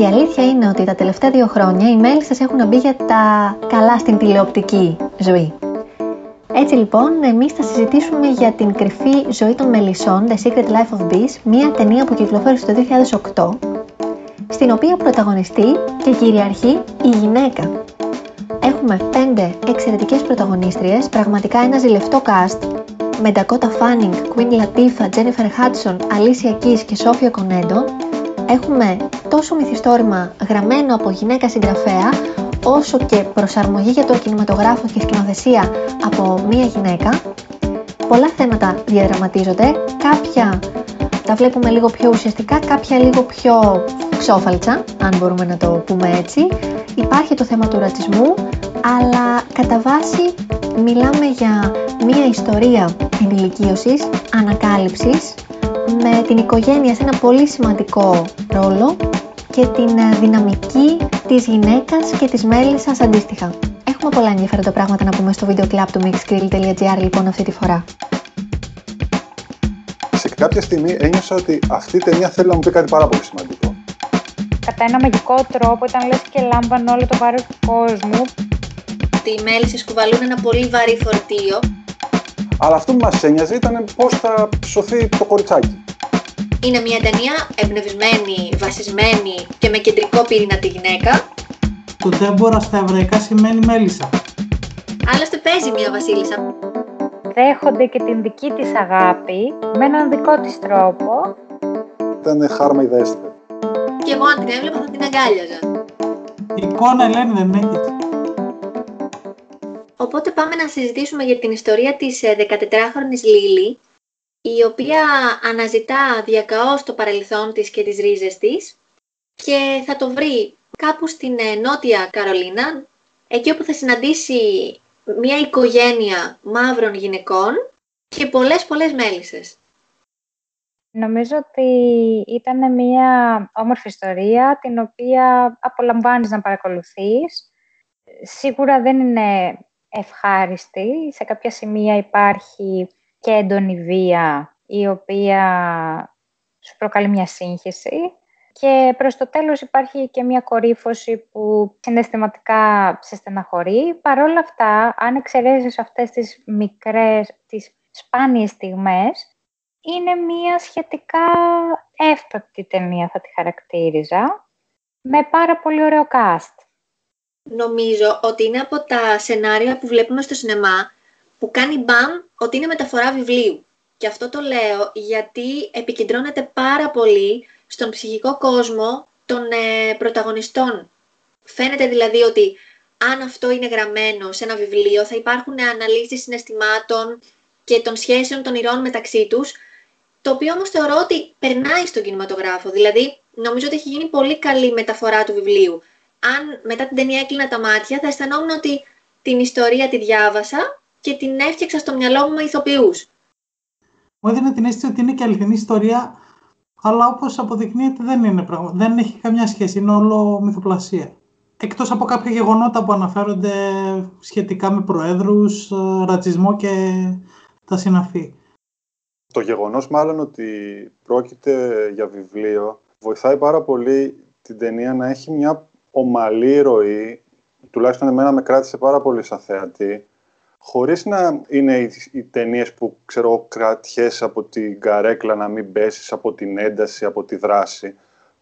Η αλήθεια είναι ότι τα τελευταία δύο χρόνια οι μέλισσες έχουν μπει για τα καλά στην τηλεοπτική ζωή. Έτσι λοιπόν, εμείς θα συζητήσουμε για την κρυφή ζωή των μελισσών, The Secret Life of Bees, μια ταινία που κυκλοφόρησε το 2008, στην οποία πρωταγωνιστεί και κυριαρχεί η γυναίκα. Έχουμε πέντε εξαιρετικές πρωταγωνίστριες, πραγματικά ένα ζηλευτό cast, με Dakota Fanning, Queen Latifah, Jennifer Hudson, Alicia Keys και Sofia Κονέντο, έχουμε τόσο μυθιστόρημα γραμμένο από γυναίκα συγγραφέα, όσο και προσαρμογή για το κινηματογράφο και σκηνοθεσία από μία γυναίκα. Πολλά θέματα διαδραματίζονται, κάποια τα βλέπουμε λίγο πιο ουσιαστικά, κάποια λίγο πιο ξόφαλτσα, αν μπορούμε να το πούμε έτσι. Υπάρχει το θέμα του ρατσισμού, αλλά κατά βάση μιλάμε για μία ιστορία ενηλικίωσης, ανακάλυψης, με την οικογένεια σε ένα πολύ σημαντικό ρόλο και την ε, δυναμική της γυναίκας και της μέλισσας αντίστοιχα. Έχουμε πολλά ενδιαφέροντα πράγματα να πούμε στο βίντεο club του mixgrill.gr λοιπόν αυτή τη φορά. Σε κάποια στιγμή ένιωσα ότι αυτή η ταινία θέλει να μου πει κάτι πάρα πολύ σημαντικό. Κατά ένα μαγικό τρόπο ήταν λες και λάμβανε όλο το βάρος του κόσμου. Ότι οι μέλισσες κουβαλούν ένα πολύ βαρύ φορτίο. Αλλά αυτό που μας ένοιαζε ήταν πώς θα σωθεί το κοριτσάκι. Είναι μια ταινία εμπνευσμένη, βασισμένη και με κεντρικό πυρήνα τη γυναίκα. Το τέμπορα στα εβραϊκά σημαίνει μέλισσα. Άλλωστε παίζει μια βασίλισσα. Δέχονται και την δική της αγάπη με έναν δικό της τρόπο. Ήταν χάρμα ιδέστε. Και εγώ αν την έβλεπα θα την αγκάλιαζα. Η εικόνα Ελένη δεν έχει. Οπότε πάμε να συζητήσουμε για την ιστορία της 14χρονης Λίλη, η οποία αναζητά διακαώς το παρελθόν της και τις ρίζες της και θα το βρει κάπου στην ε, Νότια Καρολίνα, εκεί όπου θα συναντήσει μια οικογένεια μαύρων γυναικών και πολλές πολλές μέλισσες. Νομίζω ότι ήταν μια όμορφη ιστορία την οποία απολαμβάνεις να παρακολουθείς. Σίγουρα δεν είναι ευχάριστη. Σε κάποια σημεία υπάρχει και έντονη βία η οποία σου προκαλεί μια σύγχυση και προς το τέλος υπάρχει και μια κορύφωση που συναισθηματικά σε στεναχωρεί. Παρ' όλα αυτά, αν εξαιρέσεις αυτές τις μικρές, τις σπάνιες στιγμές, είναι μια σχετικά εύπεπτη ταινία θα τη χαρακτήριζα, με πάρα πολύ ωραίο cast. Νομίζω ότι είναι από τα σενάρια που βλέπουμε στο σινεμά που κάνει μπαμ ότι είναι μεταφορά βιβλίου. Και αυτό το λέω γιατί επικεντρώνεται πάρα πολύ στον ψυχικό κόσμο των ε, πρωταγωνιστών. Φαίνεται δηλαδή ότι αν αυτό είναι γραμμένο σε ένα βιβλίο θα υπάρχουν αναλύσεις συναισθημάτων και των σχέσεων των ηρώων μεταξύ τους, το οποίο όμως θεωρώ ότι περνάει στον κινηματογράφο. Δηλαδή, νομίζω ότι έχει γίνει πολύ καλή μεταφορά του βιβλίου. Αν μετά την ταινία έκλεινα τα μάτια, θα αισθανόμουν ότι την ιστορία τη διάβασα και την έφτιαξα στο μυαλό μου με ηθοποιούς. Μου έδινε την αίσθηση ότι είναι και αληθινή ιστορία, αλλά όπως αποδεικνύεται δεν, είναι πραγμα... δεν έχει καμιά σχέση, είναι όλο μυθοπλασία. Εκτός από κάποια γεγονότα που αναφέρονται σχετικά με προέδρους, ε, ρατσισμό και τα συναφή. Το γεγονός μάλλον ότι πρόκειται για βιβλίο βοηθάει πάρα πολύ την ταινία να έχει μια ομαλή ροή, τουλάχιστον εμένα με κράτησε πάρα πολύ σαν θέατη, χωρίς να είναι οι, οι ταινίες που ξέρω κρατιέσαι από την καρέκλα να μην πέσεις, από την ένταση, από τη δράση.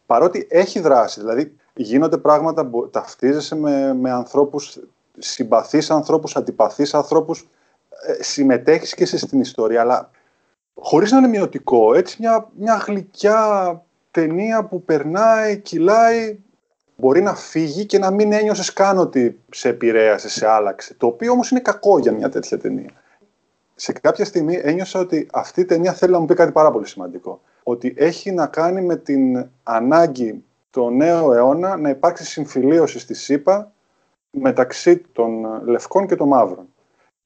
Παρότι έχει δράση, δηλαδή γίνονται πράγματα που ταυτίζεσαι με, με ανθρώπους, συμπαθείς ανθρώπους, αντιπαθείς ανθρώπους, ε, συμμετέχεις και εσύ στην ιστορία, αλλά χωρίς να είναι μειωτικό, έτσι μια, μια γλυκιά ταινία που περνάει, κυλάει, μπορεί να φύγει και να μην ένιωσες καν ότι σε επηρέασε, σε άλλαξε. Το οποίο όμως είναι κακό για μια τέτοια ταινία. Σε κάποια στιγμή ένιωσα ότι αυτή η ταινία θέλει να μου πει κάτι πάρα πολύ σημαντικό. Ότι έχει να κάνει με την ανάγκη το νέο αιώνα να υπάρξει συμφιλίωση στη ΣΥΠΑ μεταξύ των λευκών και των μαύρων.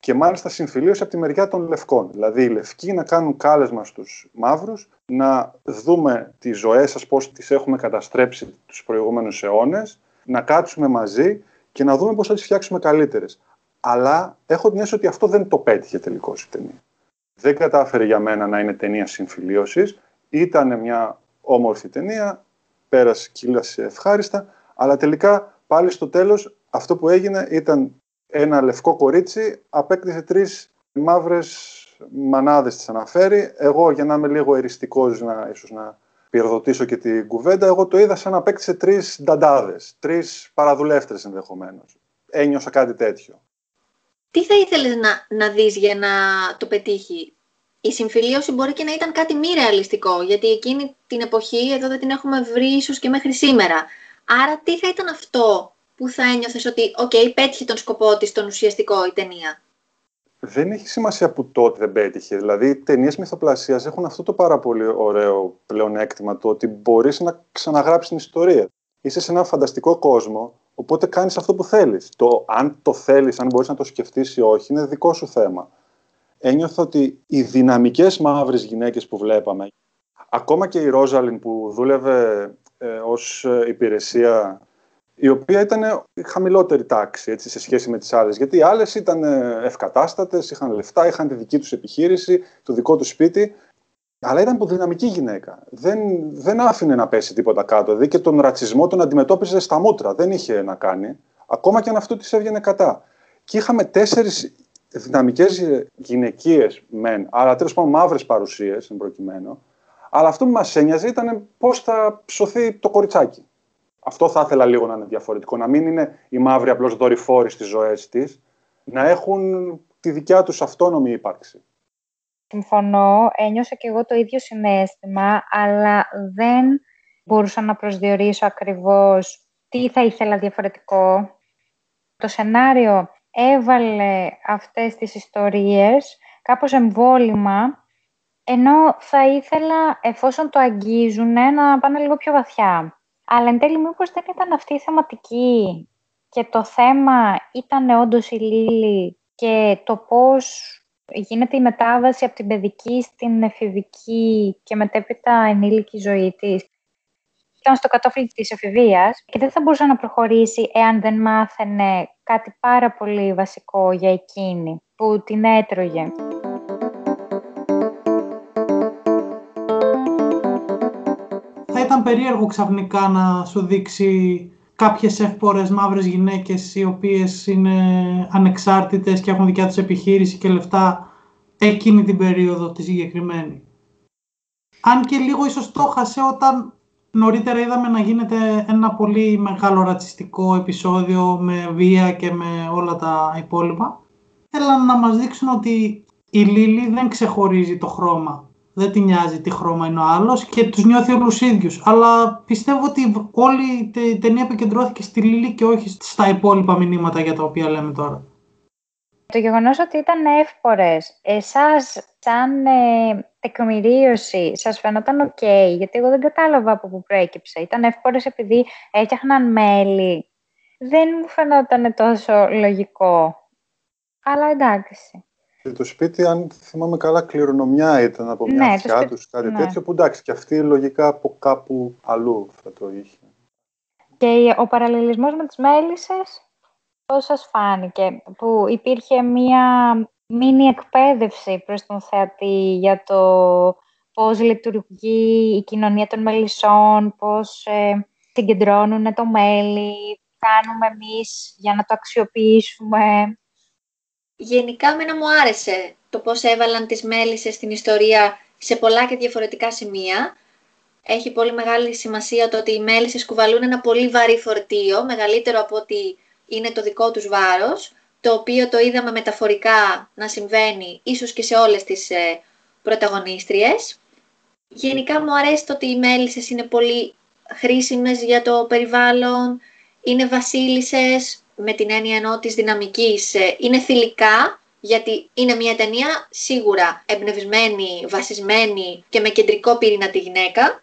Και μάλιστα συμφιλίωση από τη μεριά των λευκών. Δηλαδή οι λευκοί να κάνουν κάλεσμα στους μαύρους να δούμε τις ζωές σας, πώς τις έχουμε καταστρέψει τους προηγούμενους αιώνες, να κάτσουμε μαζί και να δούμε πώς θα τις φτιάξουμε καλύτερες. Αλλά έχω την αίσθηση ότι αυτό δεν το πέτυχε τελικώς η ταινία. Δεν κατάφερε για μένα να είναι ταινία συμφιλίωσης. Ήταν μια όμορφη ταινία, πέρασε, κύλασε ευχάριστα, αλλά τελικά πάλι στο τέλος αυτό που έγινε ήταν ένα λευκό κορίτσι απέκτησε τρεις μαύρες μανάδες τις αναφέρει. Εγώ για να είμαι λίγο εριστικός να, ίσως να πυροδοτήσω και την κουβέντα, εγώ το είδα σαν να απέκτησε τρεις νταντάδες, τρεις παραδουλεύτρες ενδεχομένως. Ένιωσα κάτι τέτοιο. Τι θα ήθελες να, να δεις για να το πετύχει; Η συμφιλίωση μπορεί και να ήταν κάτι μη ρεαλιστικό, γιατί εκείνη την εποχή εδώ δεν την έχουμε βρει ίσως και μέχρι σήμερα. Άρα τι θα ήταν αυτό που θα ένιωθες ότι, OK, okay, πέτυχε τον σκοπό της, τον ουσιαστικό η ταινία. Δεν έχει σημασία που τότε δεν πέτυχε. Δηλαδή, οι ταινίες μυθοπλασίας έχουν αυτό το πάρα πολύ ωραίο πλεονέκτημα, το ότι μπορείς να ξαναγράψεις την ιστορία. Είσαι σε ένα φανταστικό κόσμο, οπότε κάνεις αυτό που θέλεις. Το αν το θέλεις, αν μπορείς να το σκεφτείς ή όχι, είναι δικό σου θέμα. Ένιωθα ότι οι δυναμικές μαύρες γυναίκες που βλέπαμε, ακόμα και η Ρόζαλιν που δούλευε ε, ως ε, υπηρεσία η οποία ήταν χαμηλότερη τάξη έτσι, σε σχέση με τις άλλες. Γιατί οι άλλες ήταν ε, ευκατάστατες, είχαν λεφτά, είχαν τη δική τους επιχείρηση, το δικό τους σπίτι, αλλά ήταν δυναμική γυναίκα. Δεν, δεν άφηνε να πέσει τίποτα κάτω. Δηλαδή και τον ρατσισμό τον αντιμετώπιζε στα μούτρα. Δεν είχε να κάνει. Ακόμα και αν αυτό της έβγαινε κατά. Και είχαμε τέσσερις δυναμικές γυναικείες μεν, αλλά τέλος πάντων μαύρες παρουσίες εν προκειμένου. Αλλά αυτό που μας ένοιαζε ήταν πώς θα ψωθεί το κοριτσάκι. Αυτό θα ήθελα λίγο να είναι διαφορετικό. Να μην είναι οι μαύροι απλώς δορυφόροι στις ζωές της, να έχουν τη δικιά τους αυτόνομη ύπαρξη. Συμφωνώ, ένιωσα και εγώ το ίδιο συνέστημα, αλλά δεν μπορούσα να προσδιορίσω ακριβώς τι θα ήθελα διαφορετικό. Το σενάριο έβαλε αυτές τις ιστορίες κάπως εμβόλυμα, ενώ θα ήθελα, εφόσον το αγγίζουν, να πάνε λίγο πιο βαθιά. Αλλά εν τέλει μήπως δεν ήταν αυτή η θεματική και το θέμα ήταν όντως η Λίλη και το πώς γίνεται η μετάβαση από την παιδική στην εφηβική και μετέπειτα ενήλικη ζωή της. Ήταν στο κατόφλι της εφηβείας και δεν θα μπορούσε να προχωρήσει εάν δεν μάθαινε κάτι πάρα πολύ βασικό για εκείνη που την έτρωγε. Περίεργο ξαφνικά να σου δείξει κάποιες εύπορες μαύρες γυναίκες οι οποίες είναι ανεξάρτητες και έχουν δικιά τους επιχείρηση και λεφτά εκείνη την περίοδο τη συγκεκριμένη. Αν και λίγο ίσως το 'χασε όταν νωρίτερα είδαμε να γίνεται ένα πολύ μεγάλο ρατσιστικό επεισόδιο με βία και με όλα τα υπόλοιπα. Θέλαν να μας δείξουν ότι η Λίλη δεν ξεχωρίζει το χρώμα δεν τη νοιάζει τι χρώμα είναι ο άλλος και τους νιώθει όλους ίδιους. Αλλά πιστεύω ότι όλη η ταινία επικεντρώθηκε στη Λίλη και όχι στα υπόλοιπα μηνύματα για τα οποία λέμε τώρα. Το γεγονός ότι ήταν εύπορες, εσάς σαν ε, τεκμηρίωση σας φαινόταν οκ, γιατί εγώ δεν κατάλαβα από πού προέκυψε. Ήταν εύπορες επειδή έφτιαχναν μέλι. Δεν μου φαινόταν τόσο λογικό. Αλλά εντάξει. Και το σπίτι, αν θυμάμαι καλά, κληρονομιά ήταν από μια ναι, αυτιά τους, κάτι ναι. τέτοιο, που εντάξει, και αυτή λογικά από κάπου αλλού θα το είχε. Και ο παραλληλισμός με τις μέλισσες, πώς σας φάνηκε, που υπήρχε μια μίνι εκπαίδευση προς τον θεατή για το πώς λειτουργεί η κοινωνία των μελισσών, πώς ε, συγκεντρώνουν το μέλι, κάνουμε εμείς για να το αξιοποιήσουμε γενικά μένα μου άρεσε το πώς έβαλαν τις μέλισσες στην ιστορία σε πολλά και διαφορετικά σημεία. Έχει πολύ μεγάλη σημασία το ότι οι μέλισσες κουβαλούν ένα πολύ βαρύ φορτίο, μεγαλύτερο από ότι είναι το δικό τους βάρος, το οποίο το είδαμε μεταφορικά να συμβαίνει ίσως και σε όλες τις ε, πρωταγωνίστριες. Γενικά μου αρέσει το ότι οι μέλισσες είναι πολύ χρήσιμες για το περιβάλλον, είναι βασίλισσες, με την έννοια ενώ της δυναμικής ε, είναι θηλυκά, γιατί είναι μια ταινία σίγουρα εμπνευσμένη, βασισμένη και με κεντρικό πυρήνα τη γυναίκα,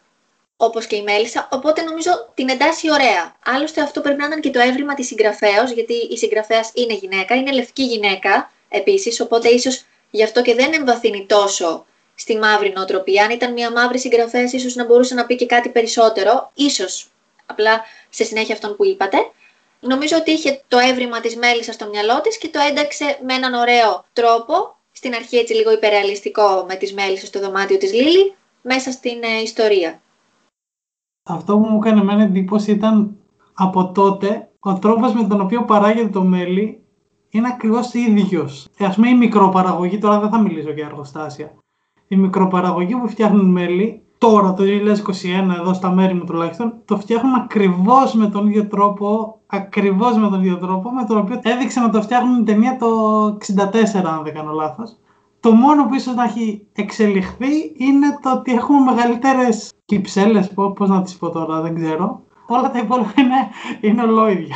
όπως και η Μέλισσα, οπότε νομίζω την εντάσσει ωραία. Άλλωστε αυτό πρέπει να ήταν και το έβριμα της συγγραφέως, γιατί η συγγραφέας είναι γυναίκα, είναι λευκή γυναίκα επίσης, οπότε ίσως γι' αυτό και δεν εμβαθύνει τόσο στη μαύρη νοοτροπία. Αν ήταν μια μαύρη συγγραφέας, ίσως να μπορούσε να πει και κάτι περισσότερο, ίσως απλά σε συνέχεια αυτόν που είπατε νομίζω ότι είχε το έβριμα της μέλισσας στο μυαλό της και το ένταξε με έναν ωραίο τρόπο, στην αρχή έτσι λίγο υπερεαλιστικό με τις μέλισσες στο δωμάτιο της Λίλη, μέσα στην ε, ιστορία. Αυτό που μου έκανε εμένα εντύπωση ήταν από τότε ο τρόπος με τον οποίο παράγεται το μέλι είναι ακριβώς ίδιος. Ε, ας πούμε η μικροπαραγωγή, τώρα δεν θα μιλήσω για εργοστάσια, η μικροπαραγωγή που φτιάχνουν μέλι τώρα το 2021 εδώ στα μέρη μου τουλάχιστον το φτιάχνουν ακριβώς με τον ίδιο τρόπο ακριβώς με τον ίδιο τρόπο με τον οποίο έδειξε να το φτιάχνουν την ταινία το 64 αν δεν κάνω λάθος το μόνο που ίσως να έχει εξελιχθεί είναι το ότι έχουμε μεγαλύτερες κυψέλες, πώς να τις πω τώρα, δεν ξέρω. Όλα τα υπόλοιπα είναι, είναι ολόιδια.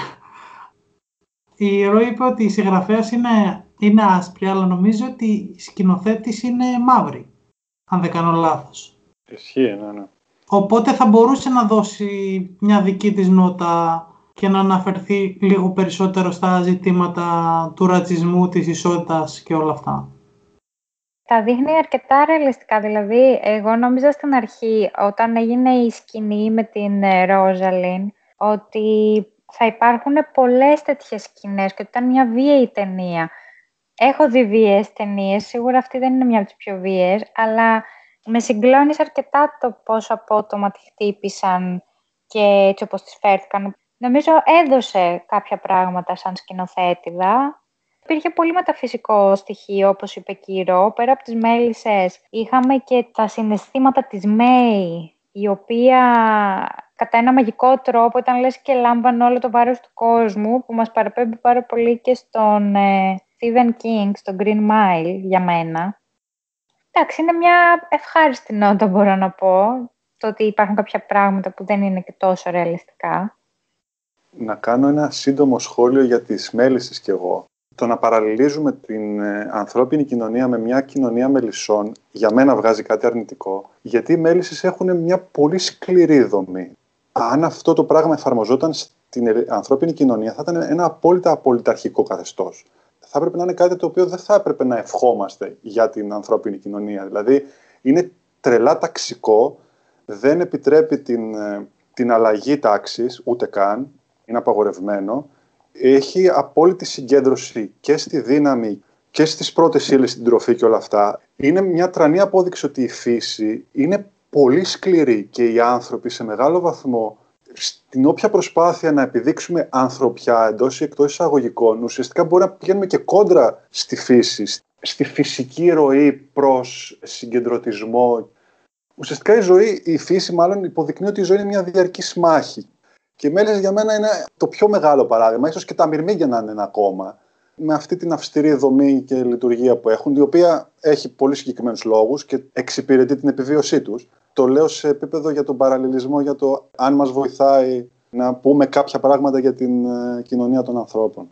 Η Ρο είπε ότι η συγγραφέας είναι, είναι άσπρη, αλλά νομίζω ότι η σκηνοθέτης είναι μαύρη, αν δεν κάνω λάθος. Ισχύει, ναι, ναι. Οπότε θα μπορούσε να δώσει μια δική της νότα και να αναφερθεί λίγο περισσότερο στα ζητήματα του ρατσισμού, της ισότητας και όλα αυτά. Τα δείχνει αρκετά ρεαλιστικά. Δηλαδή, εγώ νόμιζα στην αρχή, όταν έγινε η σκηνή με την Ρόζαλιν, ότι θα υπάρχουν πολλές τέτοιες σκηνές και ότι ήταν μια βίαιη ταινία. Έχω δει βίαιες ταινίες, σίγουρα αυτή δεν είναι μια από τις πιο βίαιες, αλλά με συγκλώνεις αρκετά το πόσο απότομα τη χτύπησαν και έτσι όπως τις φέρθηκαν. Νομίζω έδωσε κάποια πράγματα σαν σκηνοθέτηδα. Υπήρχε πολύ μεταφυσικό στοιχείο, όπως είπε Κύρο, πέρα από τις μέλισσες. Είχαμε και τα συναισθήματα της Μέη, η οποία κατά ένα μαγικό τρόπο ήταν λες και λάμβανε όλο το βάρος του κόσμου, που μας παραπέμπει πάρα πολύ και στον ε, Stephen King, στο Green Mile, για μένα. Εντάξει, είναι μια ευχάριστη νότα, μπορώ να πω, το ότι υπάρχουν κάποια πράγματα που δεν είναι και τόσο ρεαλιστικά. Να κάνω ένα σύντομο σχόλιο για τις μέλισσες κι εγώ. Το να παραλληλίζουμε την ε, ανθρώπινη κοινωνία με μια κοινωνία μελισσών, για μένα βγάζει κάτι αρνητικό, γιατί οι μέλισσες έχουν μια πολύ σκληρή δομή. Αν αυτό το πράγμα εφαρμοζόταν στην ανθρώπινη κοινωνία, θα ήταν ένα απόλυτα απολυταρχικό καθεστώς θα έπρεπε να είναι κάτι το οποίο δεν θα έπρεπε να ευχόμαστε για την ανθρώπινη κοινωνία. Δηλαδή, είναι τρελά ταξικό, δεν επιτρέπει την, ε, την αλλαγή τάξης, ούτε καν, είναι απαγορευμένο. Έχει απόλυτη συγκέντρωση και στη δύναμη και στις πρώτες ύλες, στην τροφή και όλα αυτά. Είναι μια τρανή απόδειξη ότι η φύση είναι πολύ σκληρή και οι άνθρωποι σε μεγάλο βαθμό στην όποια προσπάθεια να επιδείξουμε ανθρωπιά εντός ή εκτός εισαγωγικών, ουσιαστικά μπορεί να πηγαίνουμε και κόντρα στη φύση, στη φυσική ροή προς συγκεντρωτισμό. Ουσιαστικά η ζωή, η φύση μάλλον υποδεικνύει ότι η ζωή είναι μια διαρκής μάχη. Και οι μέλες για μένα είναι το πιο μεγάλο παράδειγμα, ίσως και τα μυρμήγκια να είναι ένα ακόμα, με αυτή την αυστηρή δομή και λειτουργία που έχουν, η οποία έχει πολύ συγκεκριμένους λόγους και εξυπηρετεί την επιβίωσή τους το λέω σε επίπεδο για τον παραλληλισμό, για το αν μας βοηθάει να πούμε κάποια πράγματα για την ε, κοινωνία των ανθρώπων.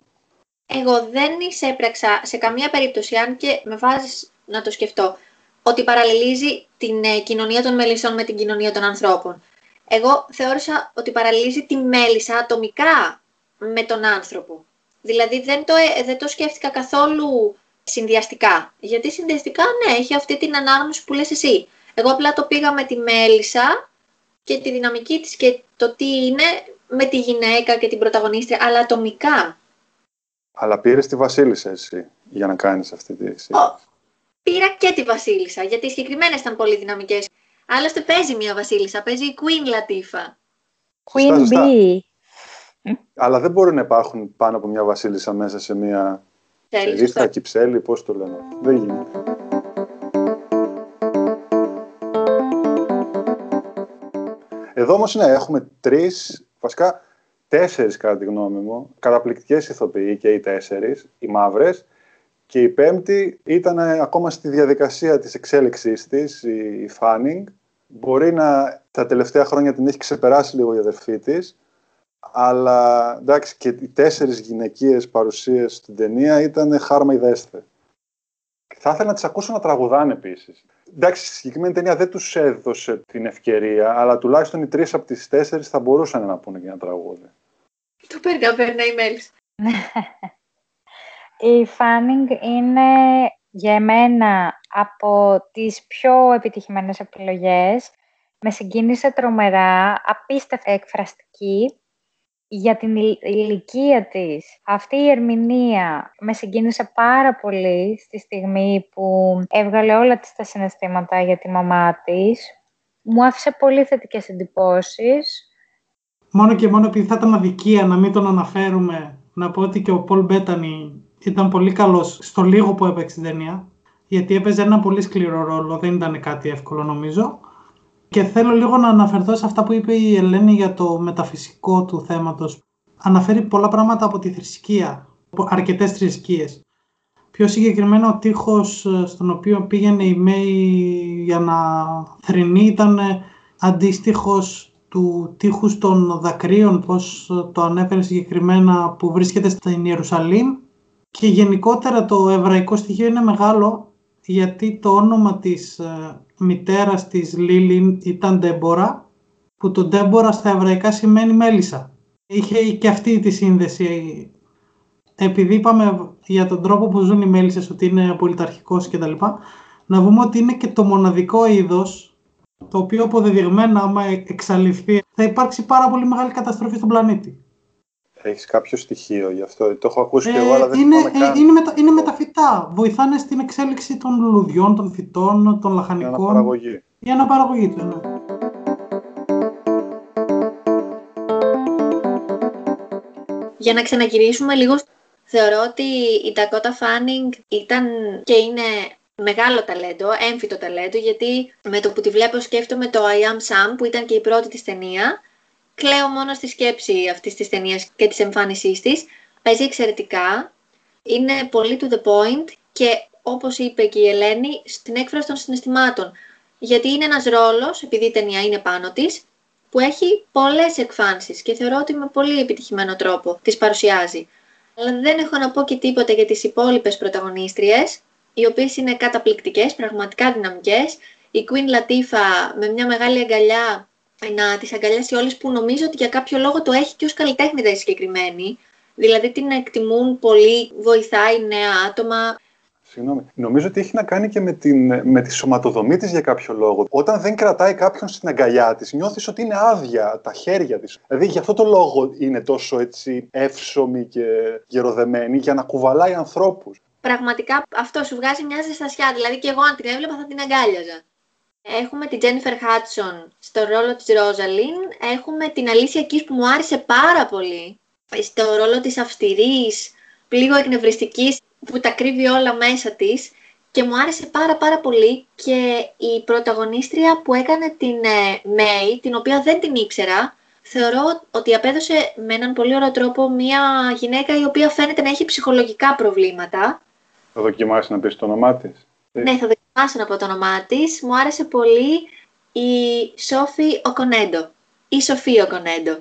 Εγώ δεν εισέπραξα σε καμία περίπτωση, αν και με βάζεις να το σκεφτώ, ότι παραλληλίζει την ε, κοινωνία των μελισσών με την κοινωνία των ανθρώπων. Εγώ θεώρησα ότι παραλληλίζει τη μέλισσα ατομικά με τον άνθρωπο. Δηλαδή δεν το, ε, δεν το σκέφτηκα καθόλου συνδυαστικά. Γιατί συνδυαστικά, ναι, έχει αυτή την ανάγνωση που λες εσύ. Εγώ απλά το πήγα με τη μέλισσα και τη δυναμική της και το τι είναι με τη γυναίκα και την πρωταγωνίστρια, αλλά ατομικά. Αλλά πήρες τη Βασίλισσα εσύ για να κάνεις αυτή τη σύγκριση. Πήρα και τη Βασίλισσα, γιατί οι συγκεκριμένες ήταν πολύ δυναμικές. Άλλωστε παίζει μια Βασίλισσα, παίζει η Queen Λατίφα. Queen Bee. Αλλά δεν μπορεί να υπάρχουν πάνω από μια Βασίλισσα μέσα σε μια ρίχα, κυψέλη, πώς το λένε. Δεν γίνεται. Εδώ όμως ναι, έχουμε τρεις, βασικά τέσσερις κατά τη γνώμη μου, καταπληκτικές ηθοποιοί και οι τέσσερις, οι μαύρες. Και η πέμπτη ήταν ακόμα στη διαδικασία της εξέλιξής της, η Φάνινγκ. Μπορεί να τα τελευταία χρόνια την έχει ξεπεράσει λίγο η αδερφή της, αλλά εντάξει και οι τέσσερις γυναικείες παρουσίες στην ταινία ήταν χάρμα ιδέστε. Θα ήθελα να τις ακούσω να τραγουδάνε επίσης εντάξει, στη συγκεκριμένη ταινία δεν τους έδωσε την ευκαιρία, αλλά τουλάχιστον οι τρεις από τις τέσσερις θα μπορούσαν να πούνε για ένα τραγούδι. Το περνά, η Μέλη. Η Φάνινγκ είναι για μένα από τις πιο επιτυχημένες επιλογές. Με συγκίνησε τρομερά, απίστευτα εκφραστική για την ηλικία της. Αυτή η ερμηνεία με συγκίνησε πάρα πολύ στη στιγμή που έβγαλε όλα τις τα συναισθήματα για τη μαμά της. μου άφησε πολύ θετικές εντυπώσεις. Μόνο και μόνο επειδή θα ήταν αδικία να μην τον αναφέρουμε, να πω ότι και ο Πολ Μπέτανη ήταν πολύ καλός στο λίγο που έπαιξε την ταινία, γιατί έπαιζε ένα πολύ σκληρό ρόλο, δεν ήταν κάτι εύκολο νομίζω. Και θέλω λίγο να αναφερθώ σε αυτά που είπε η Ελένη για το μεταφυσικό του θέματος. Αναφέρει πολλά πράγματα από τη θρησκεία, από αρκετές θρησκείες. Πιο συγκεκριμένα ο τείχος ε, στον οποίο πήγαινε η Μέη για να θρυνεί ήταν αντίστοιχος του τείχους των δακρύων, πώς το ανέφερε συγκεκριμένα που βρίσκεται στην Ιερουσαλήμ και γενικότερα το εβραϊκό στοιχείο είναι μεγάλο γιατί το όνομα της ε, μητέρας της Λίλη ήταν Ντέμπορα που το Ντέμπορα στα εβραϊκά σημαίνει μέλισσα. Είχε και αυτή τη σύνδεση επειδή είπαμε για τον τρόπο που ζουν οι μέλισσες ότι είναι απολυταρχικός και τα λοιπά, να πούμε ότι είναι και το μοναδικό είδος το οποίο αποδεδειγμένα άμα εξαλειφθεί θα υπάρξει πάρα πολύ μεγάλη καταστροφή στον πλανήτη. Έχεις κάποιο στοιχείο γι' αυτό, το έχω ακούσει και εγώ, αλλά δεν είναι, θυμάμαι καν. είναι, μετα, είναι μεταφυτά. Βοηθάνε στην εξέλιξη των λουλουδιών, των φυτών, των Η λαχανικών. αναπαραγωγή. Η αναπαραγωγή τους, ναι. Για να ξαναγυρίσουμε λίγο, θεωρώ ότι η Dakota Fanning ήταν και είναι μεγάλο ταλέντο, έμφυτο ταλέντο, γιατί με το που τη βλέπω σκέφτομαι το I Am Sam, που ήταν και η πρώτη της ταινία. Κλαίω μόνο στη σκέψη αυτής της ταινίας και της εμφάνισής της. Παίζει εξαιρετικά, είναι πολύ to the point και όπως είπε και η Ελένη, στην έκφραση των συναισθημάτων. Γιατί είναι ένας ρόλος, επειδή η ταινία είναι πάνω της, που έχει πολλές εκφάνσεις και θεωρώ ότι με πολύ επιτυχημένο τρόπο τις παρουσιάζει. Αλλά δεν έχω να πω και τίποτα για τις υπόλοιπες πρωταγωνίστριες, οι οποίες είναι καταπληκτικές, πραγματικά δυναμικές. Η Queen Latifah με μια μεγάλη αγκαλιά, να τις αγκαλιάσει όλες που νομίζω ότι για κάποιο λόγο το έχει και ως καλλιτέχνητα η συγκεκριμένη. Δηλαδή την εκτιμούν πολύ, βοηθάει νέα άτομα. Συγγνώμη. Νομίζω ότι έχει να κάνει και με, την, με τη σωματοδομή της για κάποιο λόγο. Όταν δεν κρατάει κάποιον στην αγκαλιά της, νιώθεις ότι είναι άδεια τα χέρια της. Δηλαδή γι' αυτό το λόγο είναι τόσο έτσι εύσωμη και γεροδεμένη για να κουβαλάει ανθρώπους. Πραγματικά αυτό σου βγάζει μια ζεστασιά. Δηλαδή και εγώ αν την έβλεπα θα την αγκάλιαζα. Έχουμε την Jennifer Hudson στο ρόλο της Rosalind. Έχουμε την Alicia Keys που μου άρεσε πάρα πολύ. Στο ρόλο της αυστηρής, λίγο εκνευριστικής, που τα κρύβει όλα μέσα της. Και μου άρεσε πάρα πάρα πολύ και η πρωταγωνίστρια που έκανε την ε, May, την οποία δεν την ήξερα, θεωρώ ότι απέδωσε με έναν πολύ ωραίο τρόπο μια γυναίκα η οποία φαίνεται να έχει ψυχολογικά προβλήματα. Θα δοκιμάσει να πεις το όνομά της. Ναι, θα δοκιμάσω να πω το όνομά της. Μου άρεσε πολύ η Σόφι Οκονέντο. Η Σοφή Οκονέντο.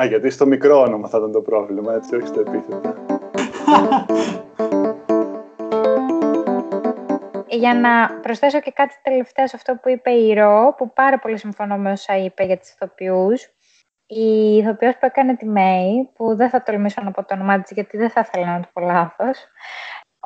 Α, γιατί στο μικρό όνομα θα ήταν το πρόβλημα, έτσι, όχι στο επίθετο. Για να προσθέσω και κάτι τελευταίο σε αυτό που είπε η Ρο, που πάρα πολύ συμφωνώ με όσα είπε για τις ηθοποιούς. Η ηθοποιός που έκανε τη Μέη, που δεν θα τολμήσω να πω το όνομά της γιατί δεν θα ήθελα να το πω λάθος,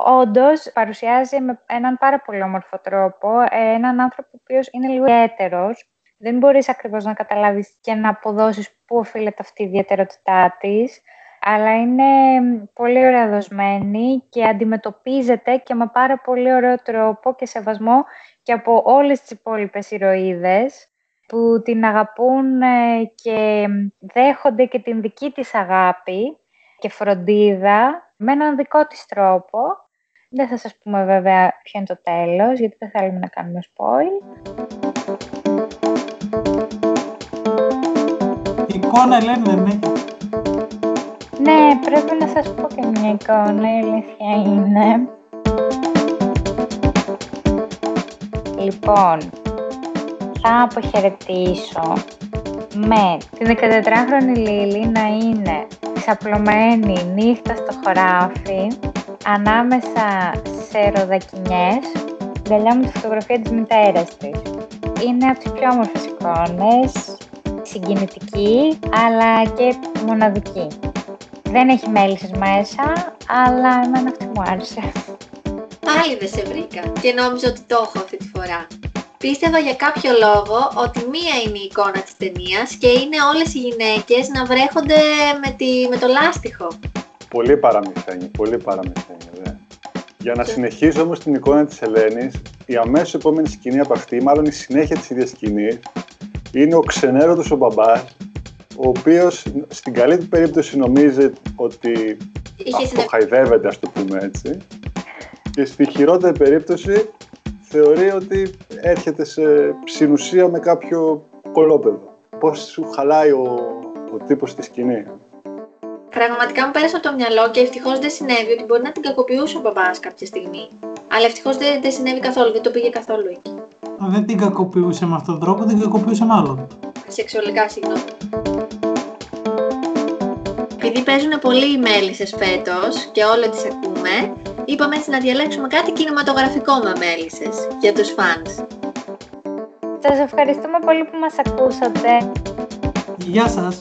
όντως παρουσιάζει με έναν πάρα πολύ όμορφο τρόπο έναν άνθρωπο ο οποίος είναι λίγο ιδιαίτερος. Δεν μπορείς ακριβώς να καταλάβεις και να αποδώσεις πού οφείλεται αυτή η ιδιαιτερότητά της, αλλά είναι πολύ ωραία δοσμένη και αντιμετωπίζεται και με πάρα πολύ ωραίο τρόπο και σεβασμό και από όλες τις υπόλοιπες ηρωίδες που την αγαπούν ε, και δέχονται και την δική της αγάπη και φροντίδα με έναν δικό της τρόπο. Δεν θα σας πούμε βέβαια ποιο είναι το τέλος, γιατί δεν θέλουμε να κάνουμε spoil. Η εικόνα, Ελένη, δεν είναι. Ναι, πρέπει να σας πω και μια εικόνα, η αλήθεια είναι. Λοιπόν, θα αποχαιρετήσω με την 14χρονη Λίλη να είναι ξαπλωμένη νύχτα στο χωράφι ανάμεσα σε ροδακινιές αγκαλιά με τη φωτογραφία της μητέρας της. Είναι από τις πιο όμορφες εικόνες, συγκινητική αλλά και μοναδική. Δεν έχει μέλισσες μέσα, αλλά εμένα αυτή μου άρεσε. Πάλι δεν σε βρήκα και νόμιζα ότι το έχω αυτή τη φορά. Πίστευα για κάποιο λόγο ότι μία είναι η εικόνα της ταινίας και είναι όλες οι γυναίκες να βρέχονται με, τη, με το λάστιχο. Πολύ παραμυθένιο, πολύ παραμυθένιο, δε. Για να συνεχίσω όμως την εικόνα της Ελένης, η αμέσως επόμενη σκηνή από αυτή, μάλλον η συνέχεια της ίδιας σκηνής, είναι ο ξενέρωτος ο μπαμπάς, ο οποίος στην καλή του περίπτωση νομίζει ότι αυτοχαϊδεύεται, ας το πούμε έτσι, και στη χειρότερη περίπτωση θεωρεί ότι έρχεται σε συνουσία με κάποιο κολόπεδο. Πώς σου χαλάει ο, ο τύπος στη σκηνή; Πραγματικά μου πέρασε από το μυαλό και ευτυχώς δεν συνέβη ότι μπορεί να την κακοποιούσε ο μπαμπάς κάποια στιγμή. Αλλά ευτυχώς δεν, δεν συνέβη καθόλου, δεν το πήγε καθόλου εκεί. Δεν την κακοποιούσε με αυτόν τον τρόπο, την κακοποιούσε με άλλον. Σεξουαλικά, συγγνώμη. Επειδή παίζουν πολύ οι μέλισσες φέτος και όλο τις ακούμε, είπαμε έτσι να διαλέξουμε κάτι κινηματογραφικό με μέλισσες για τους φανς. Σας ευχαριστούμε πολύ που μας ακούσατε. Γεια σας.